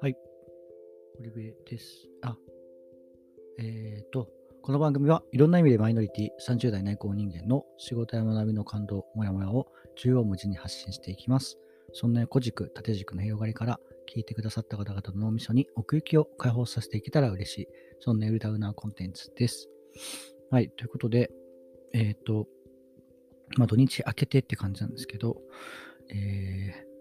はい。堀部です。あ、えっ、と、この番組はいろんな意味でマイノリティ、30代内向人間の仕事や学びの感動、もやもやを縦横無尽に発信していきます。そんな横軸、縦軸の広がりから、聞いてくださった方々の脳みそに奥行きを解放させていけたら嬉しい。そんなウルダウナーコンテンツです。はい。ということで、えっ、と、まあ土日明けてって感じなんですけど、えー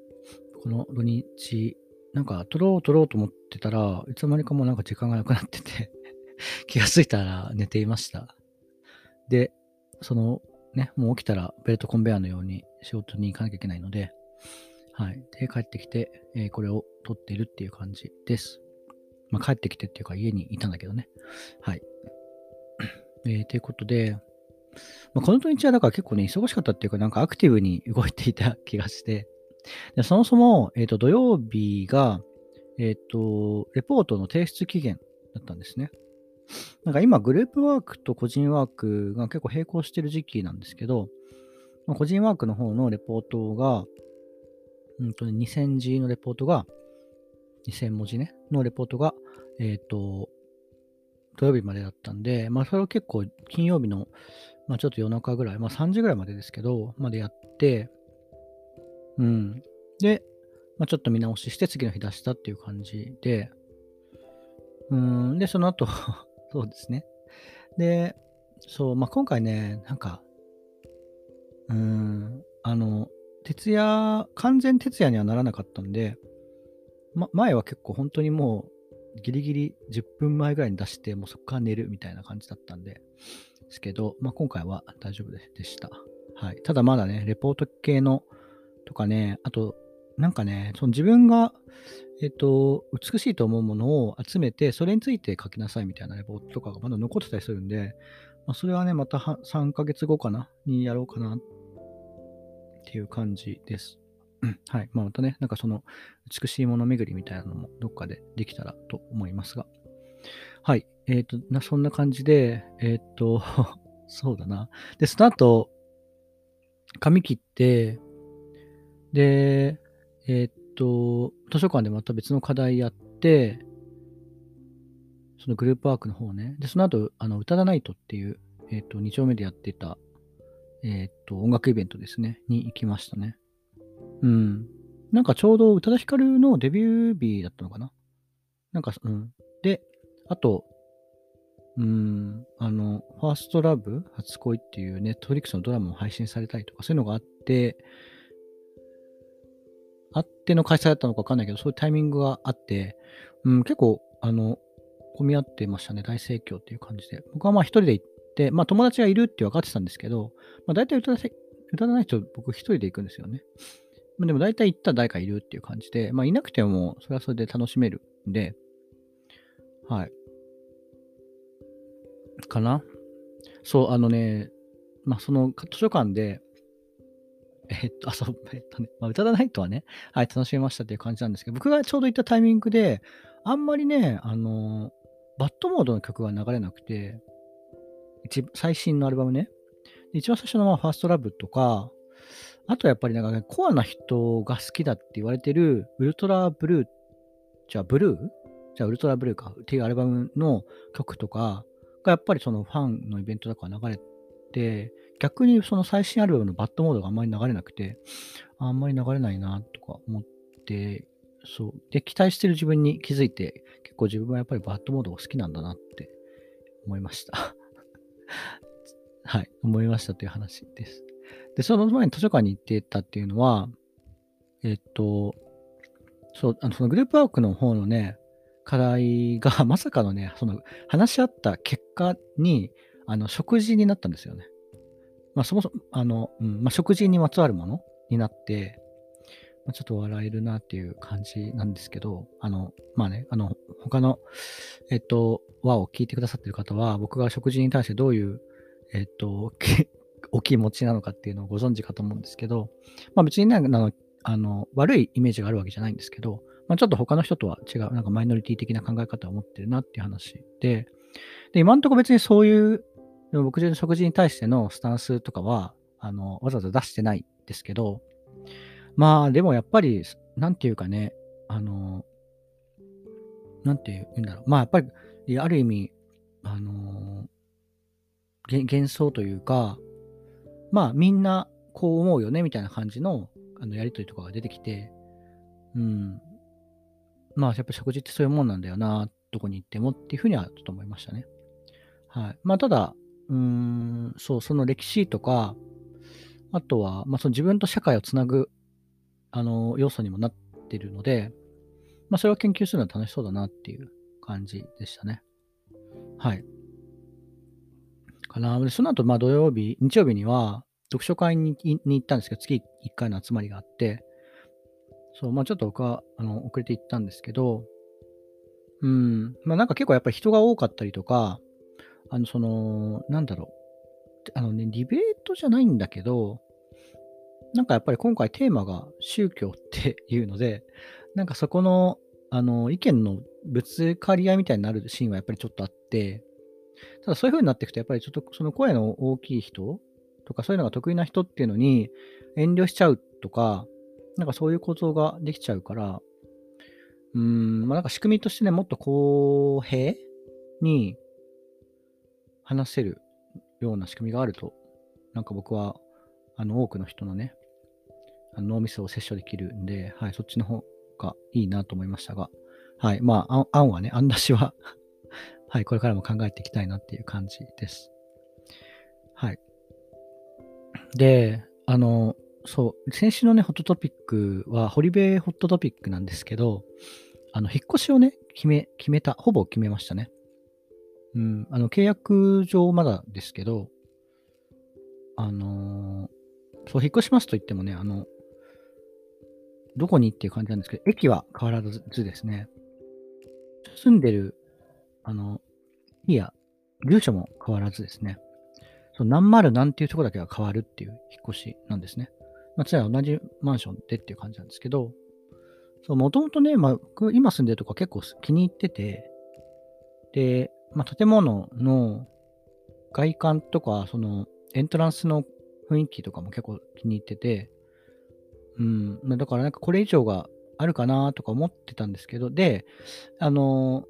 この土日、なんか撮ろう撮ろうと思ってたらいつの間にかもうなんか時間がなくなってて 気がついたら寝ていました。で、そのね、もう起きたらベルトコンベヤーのように仕事に行かなきゃいけないので、はい。で、帰ってきて、えーこれを撮っているっていう感じです。まあ帰ってきてっていうか家にいたんだけどね。はい。えーということで、まあ、この土日はだから結構ね、忙しかったっていうか、なんかアクティブに動いていた気がして、でそもそも、えっ、と、土曜日が、えっ、と、レポートの提出期限だったんですね。なんか今、グループワークと個人ワークが結構並行してる時期なんですけど、まあ個人ワークの方のレポートが、うんとね、2000字のレポートが、2000文字ね、のレポートが、えっ、と、土曜日までだったんで、まあそれを結構金曜日の、まあちょっと夜中ぐらい、まあ3時ぐらいまでですけど、までやって、うん。で、まあ、ちょっと見直しして次の日出したっていう感じで、うん。で、その後、そうですね。で、そう、まあ、今回ね、なんか、うん、あの、徹夜、完全徹夜にはならなかったんで、ま、前は結構本当にもう、ギリギリ10分前ぐらいに出して、もうそこから寝るみたいな感じだったんで、ですけど、まあ、今回は大丈夫ででした。はい。ただまだね、レポート系のとかね、あと、なんかね、その自分が、えっ、と、美しいと思うものを集めて、それについて書きなさいみたいなレポートとかがまだ残ってたりするんで、まあ、それはね、また3ヶ月後かなにやろうかなっていう感じです。はい。まあ、またね、なんかその美しいもの巡りみたいなのもどっかでできたらと思いますが。はい。えっ、とな、そんな感じで、えっ、と、そうだな。で、その後、髪切って、で、えーっと、図書館でまた別の課題やって、そのグループワークの方ね。で、その後、あの、歌だナイトっていう、えっと、2丁目でやってた、えっと、音楽イベントですね、に行きましたね。うん。なんかちょうど宇多田ヒカルのデビュー日だったのかななんか、うん。あと、うん、あの、ファーストラブ初恋っていうネットフリックスのドラマも配信されたりとか、そういうのがあって、あっての開催だったのかわかんないけど、そういうタイミングがあって、うん、結構、あの、混み合ってましたね。大盛況っていう感じで。僕はまあ一人で行って、まあ友達がいるって分かってたんですけど、まあ大体歌だせ歌わない人、僕一人で行くんですよね。まあでも大体行ったら誰かいるっていう感じで、まあいなくても、それはそれで楽しめるんで、はい。かな？そう、あのね、まあその図書館で、えっと、あ、そう、えっとね、まあ、歌だナイトはね、はい、楽しみましたっていう感じなんですけど、僕がちょうど行ったタイミングで、あんまりね、あの、バッドモードの曲が流れなくて、一最新のアルバムね、一番最初のまあファーストラブとか、あとやっぱりなんか、ね、コアな人が好きだって言われてる、ウルトラブルー、じゃあブルー？じゃあウルトラブルーかっていうアルバムの曲とかがやっぱりそのファンのイベントだか流れて、逆にその最新アルバムのバッドモードがあんまり流れなくて、あんまり流れないなとか思って、そう。で、期待してる自分に気づいて、結構自分はやっぱりバッドモードが好きなんだなって思いました。はい。思いましたという話です。で、その前に図書館に行ってたっていうのは、えっと、そう、あのそのグループワークの方のね、課題が まさかのね、その話し合った結果に、あの、食事になったんですよね。まあ、そもそも、あの、うん、まあ、食事にまつわるものになって、まあ、ちょっと笑えるなっていう感じなんですけど、あの、まあね、あの、他の、えっと、輪を聞いてくださってる方は、僕が食事に対してどういう、えっと、お気持ちなのかっていうのをご存知かと思うんですけど、まあ別にね、あの、あの悪いイメージがあるわけじゃないんですけど、まあ、ちょっと他の人とは違う、なんかマイノリティ的な考え方を持ってるなっていう話で、で、今んところ別にそういう、僕の食事に対してのスタンスとかは、あの、わざわざ出してないですけど、まあでもやっぱり、なんていうかね、あの、なんていうんだろう。まあやっぱり、ある意味、あの幻想というか、まあみんなこう思うよねみたいな感じのあのやりとりとかが出てきて、うん。まあやっぱ食事ってそういうもんなんだよな、どこに行ってもっていうふうにはちょっと思いましたね。はい。まあただ、うーん、そう、その歴史とか、あとは、まあその自分と社会をつなぐ、あの、要素にもなってるので、まあそれを研究するのは楽しそうだなっていう感じでしたね。はい。かな。で、その後、まあ土曜日、日曜日には、読書会に行ったんですけど、月1回の集まりがあって、そう、まあちょっと僕は、あの、遅れて行ったんですけど、うん、まあなんか結構やっぱり人が多かったりとか、あの、その、なんだろう。あのね、ディベートじゃないんだけど、なんかやっぱり今回テーマが宗教っていうので、なんかそこの、あの、意見のぶつかり合いみたいになるシーンはやっぱりちょっとあって、ただそういう風になっていくと、やっぱりちょっとその声の大きい人とかそういうのが得意な人っていうのに遠慮しちゃうとか、なんかそういう構造ができちゃうから、うーん、まあなんか仕組みとしてね、もっと公平に話せるような仕組みがあると、なんか僕は、あの多くの人のね、あの脳みそを摂取できるんで、はい、そっちの方がいいなと思いましたが、はい、まあ、案はね、案出しは はい、これからも考えていきたいなっていう感じです。はい。で、あの、そう、先週のね、ホットトピックは、ホリベイホットトピックなんですけど、あの、引っ越しをね、決め、決めた、ほぼ決めましたね。うん、あの、契約上まだですけど、あのー、そう、引っ越しますと言ってもね、あの、どこにっていう感じなんですけど、駅は変わらずですね、住んでるあの、いや、住所も変わらずですね。その何丸何っていうとこだけが変わるっていう引っ越しなんですね。まあ、つまり同じマンションでっていう感じなんですけど、そう、もともとね、まあ、今住んでるとこ結構気に入ってて、で、まあ、建物の外観とか、そのエントランスの雰囲気とかも結構気に入ってて、うん、だからなんかこれ以上があるかなとか思ってたんですけど、で、あの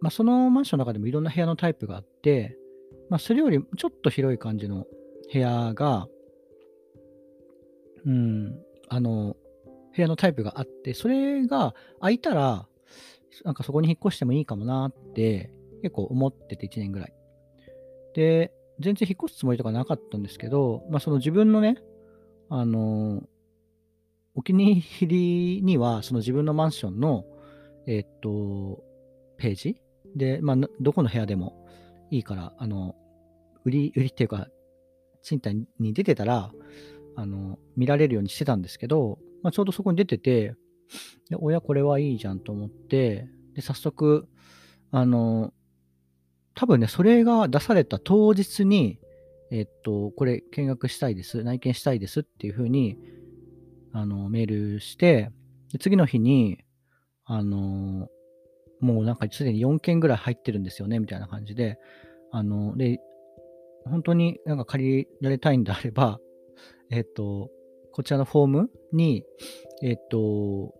まあ、そのマンションの中でもいろんな部屋のタイプがあって、まあ、それよりちょっと広い感じの部屋が、うん、あの、部屋のタイプがあって、それが空いたら、なんかそこに引っ越してもいいかもなって結構思ってて1年ぐらい。で、全然引っ越すつもりとかなかったんですけど、まあその自分のね、あのお気に入りには、その自分のマンションの、えー、っと、ページ？で、まあ、どこの部屋でもいいから、あの、売り、売りっていうか、賃貸に出てたら、あの、見られるようにしてたんですけど、まあ、ちょうどそこに出てて、で、親これはいいじゃんと思って、で、早速、あの、多分ね、それが出された当日に、えっと、これ見学したいです、内見したいですっていうふうに、あの、メールして、で次の日に、あの、もうなんかすでに4件ぐらい入ってるんですよね、みたいな感じで、あの、で、本当になんか借りられたいんであれば、えっ、と、こちらのフォームに、えっ、と、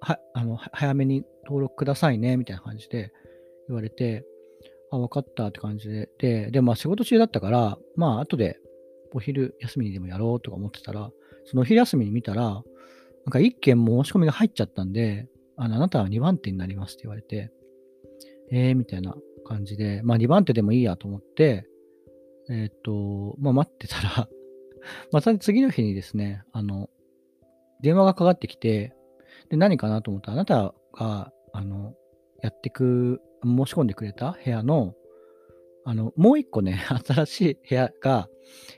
は、あの、早めに登録くださいね、みたいな感じで言われて、あ、分かったって感じで、で、で、まあ仕事中だったから、まあ後でお昼休みにでもやろうとか思ってたら、そのお昼休みに見たら、なんか1件申し込みが入っちゃったんで、あの、あなたは2番手になりますって言われて、えー、みたいな感じで、まあ2番手でもいいやと思って、えー、っと、まあ待ってたらまた次の日にですね、あの、電話がかかってきて、で、何かなと思ったら、あなたが、あの、やってく、申し込んでくれた部屋の、あの、もう一個ね、新しい部屋が、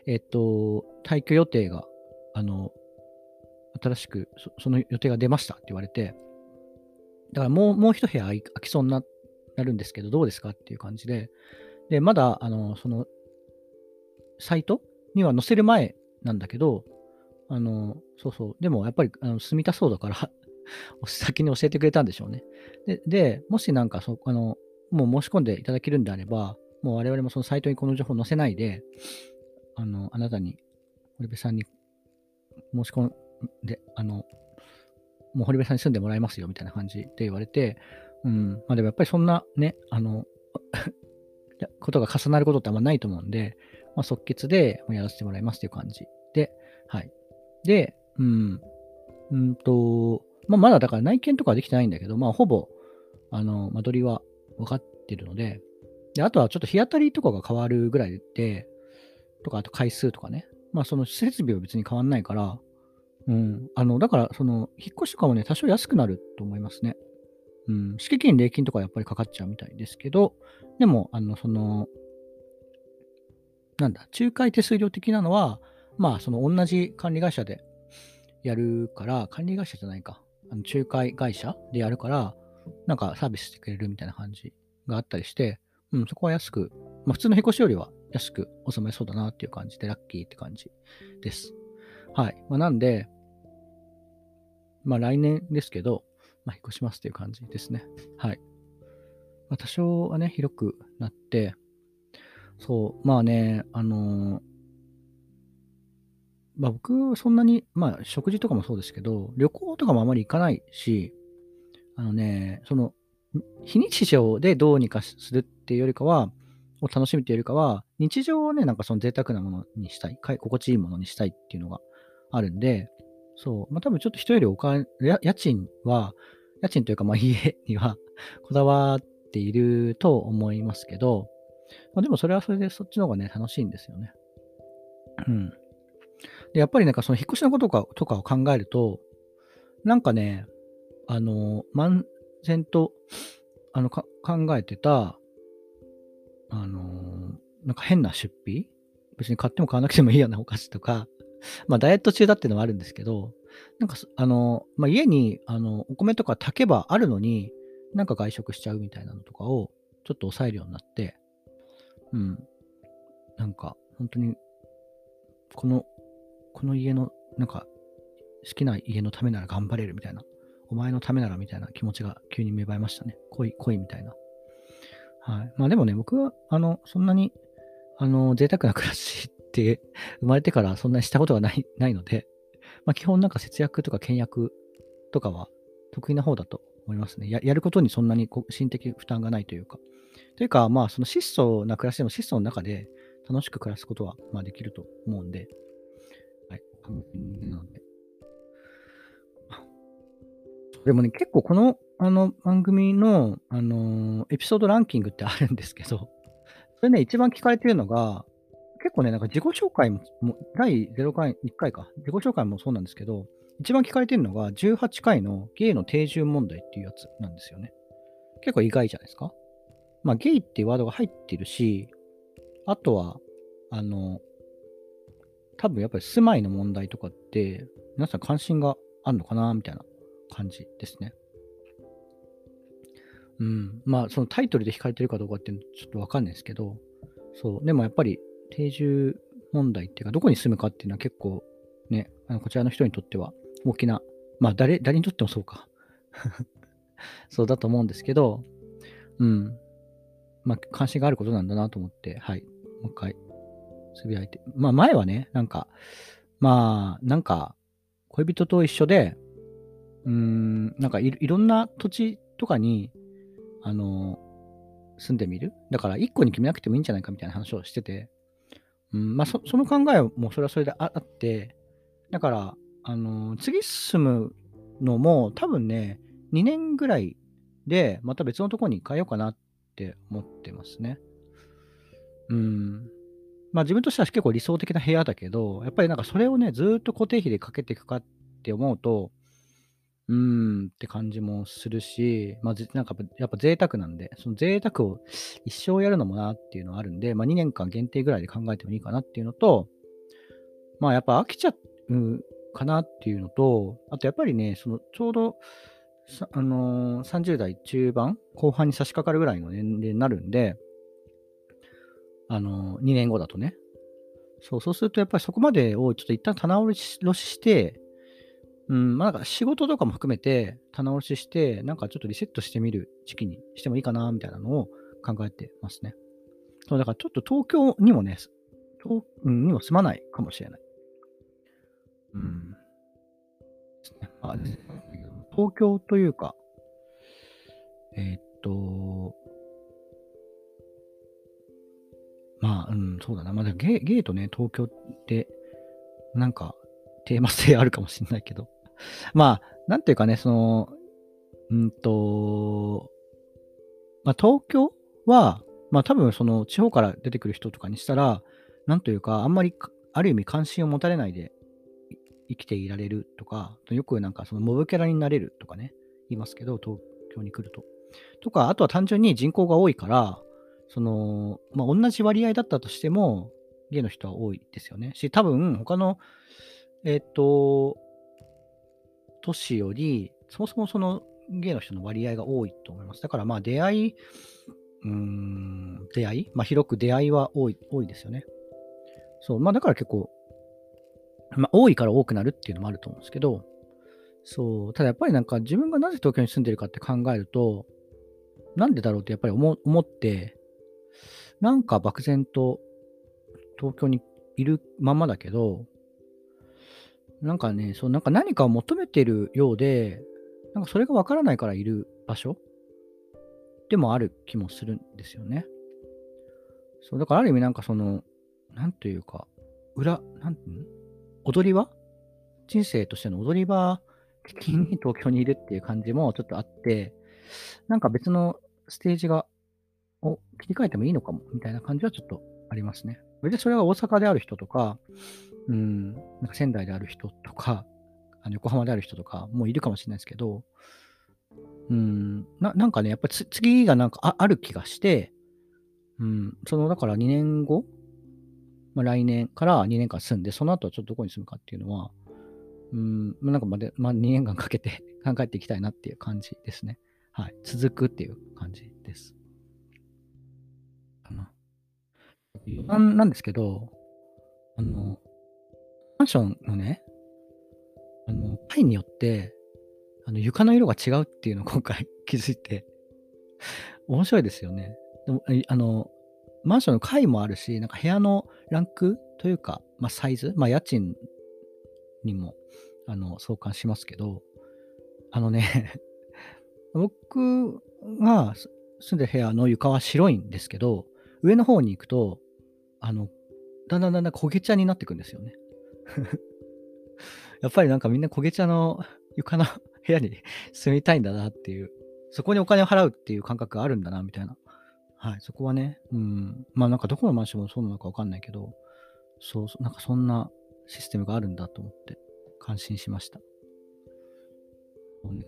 えっと、退去予定が、あの、新しくそ、その予定が出ましたって言われて、だからもう、もう一部屋空きそうになるんですけど、どうですかっていう感じで、で、まだ、あの、その、サイトには載せる前なんだけど、あの、そうそう、でもやっぱりあの住みたそうだから 先に教えてくれたんでしょうね。で、でもしなんかそ、あの、もう申し込んでいただけるんであれば、もう我々もそのサイトにこの情報載せないで、あの、あなたに堀部さんに申し込んで、あの、もう堀部さんに住んでもらいますよみたいな感じで言われて、うん、まあでもやっぱりそんなね、あの、ことが重なることってあんまないと思うんで、まあ、即決でやらせてもらいますっていう感じで、はい。で、うん、うんと、まあ、まだだから内見とかはできてないんだけど、まあ、ほぼ、あの、間取りは分かってるので、で、あとはちょっと日当たりとかが変わるぐらいで、とか、あと回数とかね。まあ、その設備は別に変わんないから、うん。あの、だから、その、引っ越しとかもね、多少安くなると思いますね。うん。敷金、礼金とかやっぱりかかっちゃうみたいですけど、でも、あの、その、なんだ、仲介手数料的なのは、まあ、その同じ管理会社でやるから、管理会社じゃないか、あの仲介会社でやるから、なんかサービスしてくれるみたいな感じがあったりして、うん、そこは安く、まあ、普通の引っ越しよりは安く収めそうだなっていう感じで、ラッキーって感じです。はい。まあ、なんで、まあ来年ですけど、まあ、引っ越しますっていう感じですね。はい。まあ、多少はね、広くなって、そう、まあね、あのー、まあ僕、そんなに、まあ食事とかもそうですけど、旅行とかもあまり行かないし、あのね、その、非日常でどうにかするっていうよりかは、を楽しむっていうよりかは、日常をね、なんかその贅沢なものにしたい、心地いいものにしたいっていうのがあるんで、そう、まあ多分ちょっと人よりお金、家賃は、家賃というかまあ家には こだわっていると思いますけど、まあ、でもそれはそれでそっちの方がね、楽しいんですよね。うん。で、やっぱりなんかその引っ越しのことかとかを考えると、なんかね、あの、漫然と、あの、考えてた、あの、なんか変な出費？別に買っても買わなくてもいいようなお菓子とか、まあ、ダイエット中だっていうのはあるんですけど、なんか、あの、まあ、家に、あの、お米とか炊けばあるのに、なんか外食しちゃうみたいなのとかを、ちょっと抑えるようになって、うん。なんか、本当に、この、この家の、なんか、好きな家のためなら頑張れるみたいな、お前のためならみたいな気持ちが急に芽生えましたね。恋、恋みたいな。はい。まあでもね、僕は、あの、そんなに、あの、贅沢な暮らしって生まれてからそんなにしたことがないないので、まあ、基本なんか節約とか倹約とかは得意な方だと思いますね。ややることにそんなに心的負担がないというか。というか、まあ、その質素な暮らしでも質素の中で楽しく暮らすことはまあできると思うんで、はい。なので。でもね、結構このあの番組の、あのー、エピソードランキングってあるんですけど、それね、一番聞かれてるのが、結構ね、なんか自己紹介も、も第0回、1回か、自己紹介もそうなんですけど、一番聞かれてるのが18回のゲイの定住問題っていうやつなんですよね。結構意外じゃないですか。まあ、ゲイっていうワードが入ってるし、あとは、あの、多分やっぱり住まいの問題とかって、皆さん関心があるのかなみたいな感じですね。うん。まあ、そのタイトルで惹かれてるかどうかっていうのちょっとわかんないですけど、そう。でもやっぱり定住問題っていうか、どこに住むかっていうのは結構ね、あのこちらの人にとっては大きな、まあ誰、誰にとってもそうか。そうだと思うんですけど、うん。まあ関心があることなんだなと思って、はい。もう一回、つぶやいて。まあ前はね、なんか、まあ、なんか、恋人と一緒で、うん、なんかいろんな土地とかに、あの、住んでみる？だから1個に決めなくてもいいんじゃないかみたいな話をしてて、うん、まあそ、その考えもそれはそれであって、だから、あの、次進むのも多分ね、2年ぐらいでまた別のとこに変えようかなって思ってますね。うん。まあ自分としては結構理想的な部屋だけど、やっぱりなんかそれをね、ずっと固定費でかけていくかって思うと、うーんって感じもするし、まあ、なんかやっぱ贅沢なんで、その贅沢を一生やるのもなっていうのはあるんで、まあ、2年間限定ぐらいで考えてもいいかなっていうのと、まあやっぱ飽きちゃうかなっていうのと、あとやっぱりね、そのちょうど、あのー、30代中盤、後半に差し掛かるぐらいの年齢になるんで、あのー、2年後だとね。そう、そうするとやっぱりそこまでをちょっと一旦棚卸しして、うん、まあ、なんか仕事とかも含めて棚卸しして、なんかちょっとリセットしてみる時期にしてもいいかな、みたいなのを考えてますね。そう、だからちょっと東京にもね、東、うん、にも住まないかもしれない。うん。まあ東京というか、えーっと、まあ、うん、そうだな。まあ、ゲゲイとね、東京って、なんか、テーマ性あるかもしれないけど。まあ、なんていうかね、その、うんと、まあ、東京は、まあ多分その地方から出てくる人とかにしたら、なんというか、あんまりある意味関心を持たれないで生きていられるとか、よくなんかそのモブキャラになれるとかね、言いますけど、東京に来ると。とか、あとは単純に人口が多いから、その、まあ同じ割合だったとしても、ゲイの人は多いですよね。し、多分他の、えっ、と、都市より、そもそもそのゲイの人の割合が多いと思います。だからまあ出会い、うーん、出会いまあ広く出会いは多い、多いですよね。そう、まあだから結構、まあ多いから多くなるっていうのもあると思うんですけど、そう、ただやっぱりなんか自分がなぜ東京に住んでるかって考えると、なんでだろうってやっぱり思って、なんか漠然と東京にいるままだけど、なんかね、そう、なんか何かを求めてるようで、なんかそれがわからないからいる場所でもある気もするんですよね。そう、だからある意味なんかその、なんというか、裏、なんん？踊り場？人生としての踊り場？的に東京にいるっていう感じもちょっとあって、なんか別のステージが、を切り替えてもいいのかも、みたいな感じはちょっとありますね。別にそれは大阪である人とか、うん、なんか仙台である人とか、あの横浜である人とかもいるかもしれないですけど、うん、ななんかね、やっぱり次がなんかあある気がして、うん、そのだから2年後、まあ、来年から2年間住んで、その後はちょっとどこに住むかっていうのは、うん、まあなんかまで、まあ、2年間かけて 考えていきたいなっていう感じですね。はい。続くっていう感じです。かな。余談なんですけど、あの、マンションのね、あの、階によって、あの床の色が違うっていうのを今回 気づいて、面白いですよね。でもいあの、マンションの階もあるし、なんか部屋のランクというか、まあ、サイズ、まあ、家賃にもあの相関しますけど、あのね、僕が住んでる部屋の床は白いんですけど、上の方に行くと、あの、だんだんだんだん焦げ茶になってくんですよね。やっぱりなんかみんな焦げ茶の床の部屋に 住みたいんだなっていう、そこにお金を払うっていう感覚があるんだなみたいな。はい、そこはね、うん、まあなんかどこのマンションもそうなのかわかんないけど、そう、なんかそんなシステムがあるんだと思って感心しました。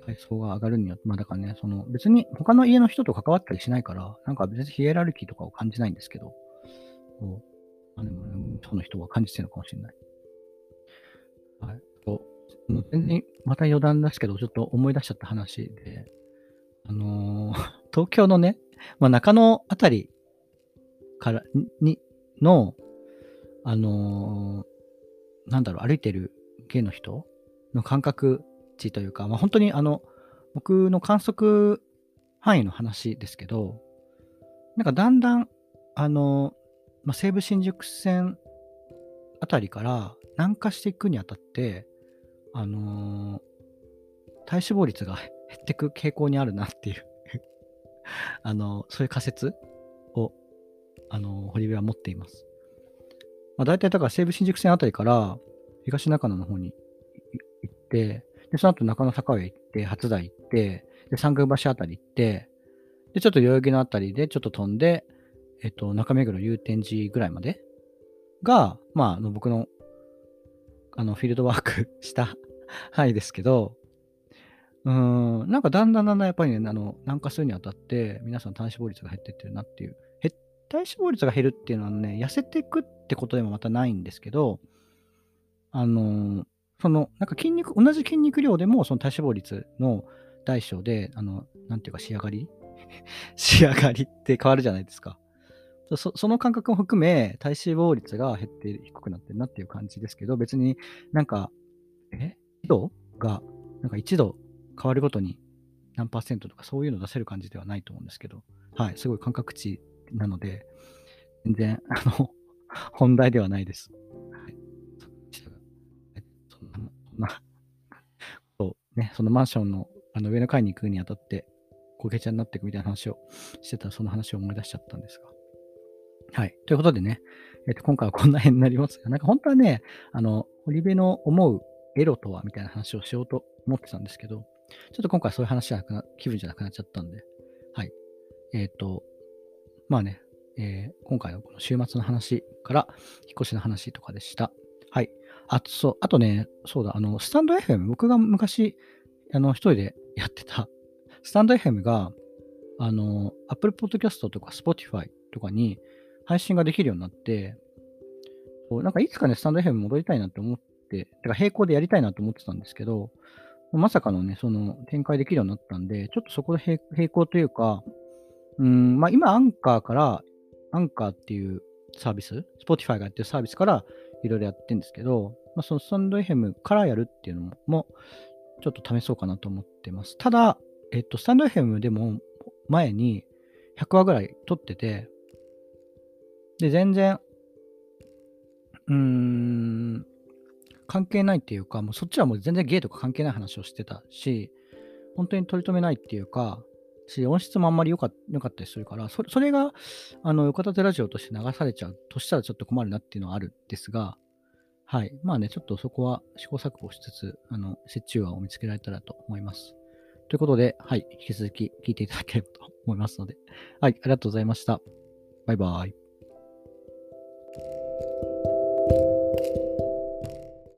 階層が上がるには、まあだからね、その別に他の家の人と関わったりしないから、なんか別にヒエラルキーとかを感じないんですけど、そうまあでも、ね、その人は感じてるのかもしれない。はい。そうもう全然、また余談ですけど、ちょっと思い出しちゃった話で、あのー 東京のね、まあ、中野あたりからに、の、あのーなんだろう、歩いてる芸の人の感覚値というか、まあ、本当にあの、僕の観測範囲の話ですけど、なんかだんだん、あのまあ、西武新宿線あたりから南下していくにあたって、あのー体脂肪率が減っていく傾向にあるなっていう あの、そういう仮説を、あの、堀部は持っています。まあ、大体だから西武新宿線あたりから東中野の方に行って、で、その後中野坂上行って、初台行って、で、三宮橋あたり行って、で、ちょっと代々木のあたりでちょっと飛んで、えっと、中目黒祐天寺ぐらいまでが、まあ、あの僕の、あの、フィールドワークした範囲ですけど、うん、なんかだんだんだんだんやっぱりね、あの、南下するにあたって、皆さん体脂肪率が減ってってるなっていう。へ体脂肪率が減るっていうのはね、痩せていくってことでもまたないんですけど、あの、その、なんか筋肉、同じ筋肉量でも、その体脂肪率の大小で、あの、なんていうか仕上がり？仕上がりって変わるじゃないですか。そその感覚も含め、体脂肪率が減って低くなってるなっていう感じですけど、別になんか、え ?1 度が、なんか1度変わるごとに何パーセントとかそういうの出せる感じではないと思うんですけど、はい、すごい感覚値なので、全然、あの、本題ではないです。はい。そんな、そんなことをね、そのマンションのあの上の階に行くにあたって、こけちゃになっていくみたいな話をしてたら、その話を思い出しちゃったんですが。はい。ということでね、えっ、と、今回はこんな辺になりますが、なんか本当はね、あの、堀部の思うエロとはみたいな話をしようと思ってたんですけど、ちょっと今回そういう話じゃなくな、気分じゃなくなっちゃったんで、はい。えっ、と、まあね、えー、今回はこの週末の話から引っ越しの話とかでした。はい。あと、そう、あとね、そうだ、あの、スタンド FM、僕が昔、あの、一人でやってた、スタンド FM が、あの、Apple Podcast とか Spotify とかに配信ができるようになって、なんかいつかね、スタンド FM 戻りたいなって思って、てか並行でやりたいなと思ってたんですけど、まさかのね、その展開できるようになったんで、ちょっとそこで並行というか、うん、まあ今アンカーから、アンカーっていうサービス、Spotify がやってるサービスからいろいろやってるんですけど、まあ、そのスタンド FM からやるっていうのも、ちょっと試そうかなと思ってます。ただ、えっと、スタンド FM でも前に100話ぐらい撮ってて、で、全然、うーん、関係ないっていうか、もうそっちはもう全然ゲイとか関係ない話をしてたし、本当に取り留めないっていうか、し、音質もあんまり良かかったりするから、それが、あの、よかたてラジオとして流されちゃうとしたらちょっと困るなっていうのはあるんですが、はい。まあね、ちょっとそこは試行錯誤しつつ、あの、折衷案を見つけられたらと思います。ということで、はい。引き続き聞いていただければと思いますので、はい。ありがとうございました。バイバイ。